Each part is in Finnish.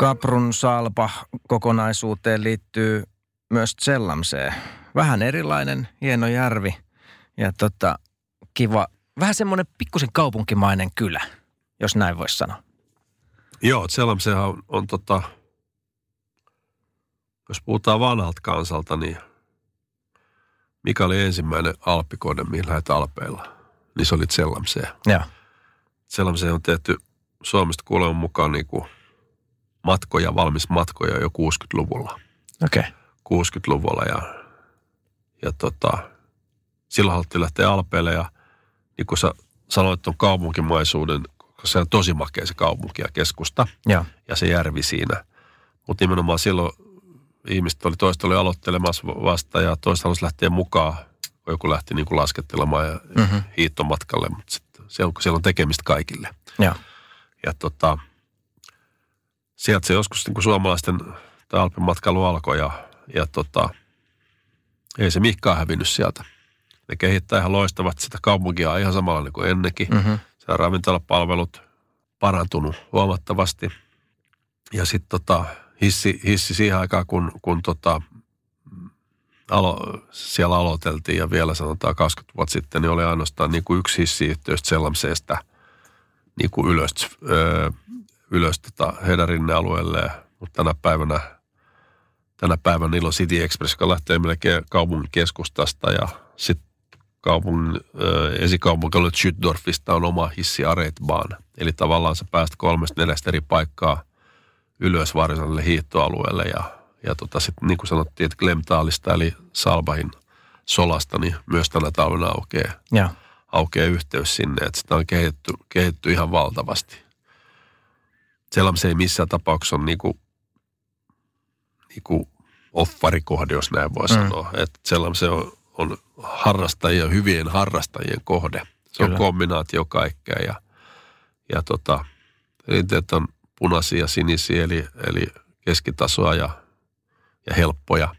Kaprun salpa kokonaisuuteen liittyy myös Sellamsee. Vähän erilainen, hieno järvi ja tota, kiva, vähän semmoinen pikkusen kaupunkimainen kylä, jos näin voisi sanoa. Joo, Sellamsehan on, on tota, jos puhutaan vanhalta kansalta, niin mikä oli ensimmäinen alppikode, mihin lähdet alpeilla? Niin se oli Sellamsee. Joo. Sellamsee on tehty Suomesta kuuleman mukaan niin kuin matkoja, valmis matkoja jo 60-luvulla. Okei. Okay. 60-luvulla ja, ja tota, silloin haluttiin lähteä Alpeille ja niin kuin sä sanoit tuon kaupunkimaisuuden, koska se on tosi makea se kaupunki ja keskusta Joo. ja se järvi siinä. Mutta nimenomaan silloin ihmiset oli, toista oli aloittelemassa vasta ja toista halusi lähteä mukaan, kun joku lähti niin kuin laskettelemaan ja Mhm. hiihtomatkalle, mutta sitten siellä, siellä on tekemistä kaikille. Joo. Ja tota, sieltä se joskus niin kuin suomalaisten Alpin matkailu alkoi ja, ja tota, ei se mihkaan hävinnyt sieltä. Ne kehittää ihan loistavat sitä kaupunkia ihan samalla kuin ennenkin. Mhm. Se on ravintolapalvelut parantunut huomattavasti. Ja sitten tota, hissi, hissi siihen aikaan, kun, kun tota, alo, siellä aloiteltiin ja vielä sanotaan 20 vuotta sitten, niin oli ainoastaan niin kuin yksi hissiyhteys Sellamseesta niin kuin ylös, öö, ylös tota Hedarinne alueelle. Mutta tänä päivänä, tänä päivänä niillä on City Express, joka lähtee melkein kaupungin keskustasta ja sitten kaupungin, ö, esikaupunkialue Schüttdorfista on oma hissi Aretbahn. Eli tavallaan sä pääst kolmesta neljästä eri paikkaa ylös varsinaiselle hiihtoalueelle ja, ja tota sitten niin kuin sanottiin, että Glemtaalista eli Salbahin solasta, niin myös tänä talvena aukeaa, Joo. aukeaa yhteys sinne, että sitä on kehitetty, kehitetty ihan valtavasti. Sellainen se ei missään tapauksessa ole niin kuin, niin kuin offarikohde, jos näin voi Mm. sanoa. Se on, on harrastajien, hyvien harrastajien kohde. Se on Kyllä. kombinaatio kaikkea ja, ja tota, rinteet on punaisia ja sinisiä, eli, eli keskitasoa ja, ja helppoja.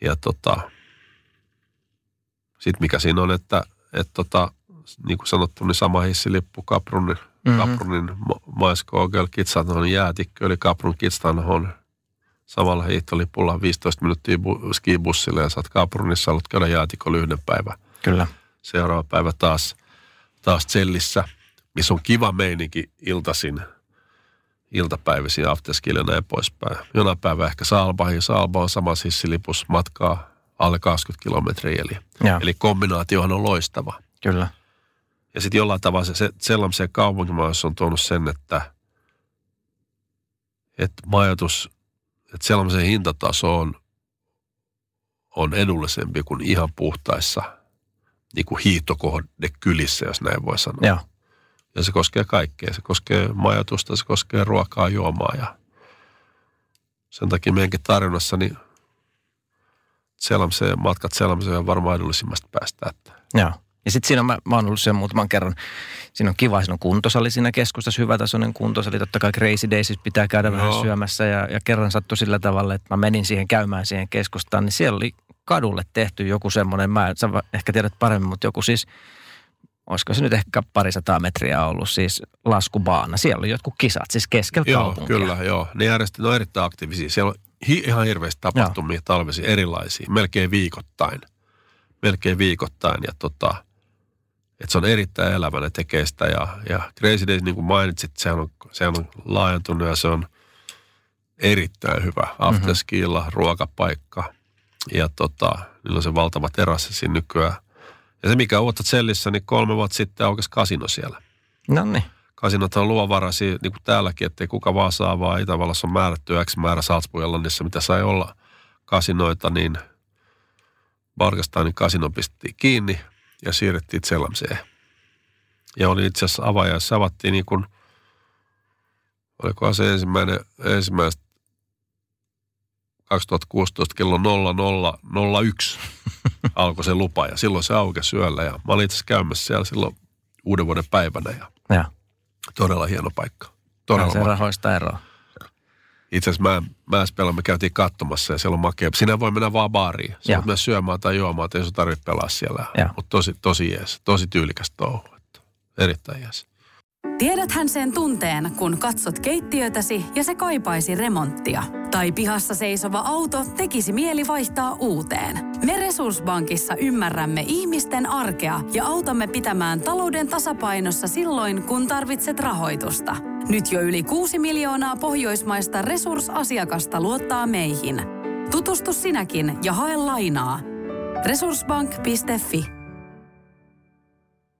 Ja tota, sitten mikä siinä on, että, että tota, niin kuin sanottu, niin sama hissilippu Kaprunin. Mm-hmm. Kaprunin Maiskogel Kitsanhon jäätikkö, eli Kaprun Kitsanhon samalla hiihtolipulla 15 minuuttia bu- skibussille ja saat Kaprunissa, haluat käydä jäätikolla yhden päivän. Kyllä. Seuraava päivä taas, taas Cellissä, missä on kiva meininki iltasin, iltapäivisin, afterskille ja näin poispäin. Jonain päivä ehkä Saalbahin. Saalba on samassa hissilipus matkaa alle 20 kilometriä. Eli, eli kombinaatiohan on loistava. Kyllä. Ja sitten jollain tavalla se, se sellaisen kaupunkimaassa on tuonut sen, että, että majoitus, että sellaisen hintataso on, on edullisempi kuin ihan puhtaissa niin kuin hiihtokohdekylissä, jos näin voi sanoa. Joo. Ja se koskee kaikkea. Se koskee majoitusta, se koskee ruokaa, juomaa ja sen takia meidänkin tarinassa niin Selamseen, matkat Selamseen on varmaan edullisimmasta päästä. Että Joo. Ja sitten siinä on, mä, mä oon ollut siellä muutaman kerran, siinä on kiva, siinä on kuntosali siinä keskustassa, hyvätasoinen kuntosali. Totta kai Crazy Days pitää käydä vähän Joo. syömässä ja, ja kerran sattui sillä tavalla, että mä menin siihen käymään siihen keskustaan, niin siellä oli kadulle tehty joku semmoinen, mä sä ehkä tiedät paremmin, mutta joku siis, olisiko se nyt ehkä parisataa metriä ollut, siis laskubaana. Siellä oli jotkut kisat, siis keskellä Joo, kaupunkia. kyllä, joo. Ne järjestöt on erittäin aktiivisia. Siellä on hi- ihan hirveästi tapahtumia talvisia, erilaisia, melkein viikoittain. Melkein viikoittain ja tota, että se on erittäin elävä, ne tekee sitä ja, ja Crazy Days, niin kuin mainitsit, sehän on, sehän on laajentunut ja se on erittäin hyvä. Afterskilla, mm-hmm. ruokapaikka ja tota, niillä on se valtava terassi siinä nykyään. Ja se mikä uutta Cellissä, niin kolme vuotta sitten aukesi kasino siellä No niin, kasinot on luovaraisia, niin kuin täälläkin, ettei kuka vaan saa, vaan Itävallassa on määrätty X määrä Salzburg-Irlannissa, mitä sai olla kasinoita, niin Bargastainin kasino pistettiin kiinni ja siirrettiin Zellamseen. Ja oli itse asiassa avajaissa. Avattiin niin kuin, olikohan se ensimmäinen, ensimmäistä 2016 kello 0001 alkoi se lupa ja silloin se aukesi syöllä ja mä olin itse käymässä siellä silloin uuden vuoden päivänä ja Ja, todella hieno paikka. Todella se rahoista eroa. Itse asiassa mä, Mäspelä me käytiin katsomassa ja siellä on makea. Sinä voi mennä vaan baariin. Sä voit mennä syömään tai juomaan, että ei sun tarvitse pelaa siellä. Mutta tosi, tosi jees, tosi tyylikäs touhu. Että erittäin jees. Tiedäthän sen tunteen, kun katsot keittiötäsi ja se kaipaisi remonttia. Tai pihassa seisova auto tekisi mieli vaihtaa uuteen. Me Resurssbankissa ymmärrämme ihmisten arkea ja autamme pitämään talouden tasapainossa silloin, kun tarvitset rahoitusta. Nyt jo yli 6 miljoonaa pohjoismaista resursasiakasta luottaa meihin. Tutustu sinäkin ja hae lainaa. Resurssbank.fi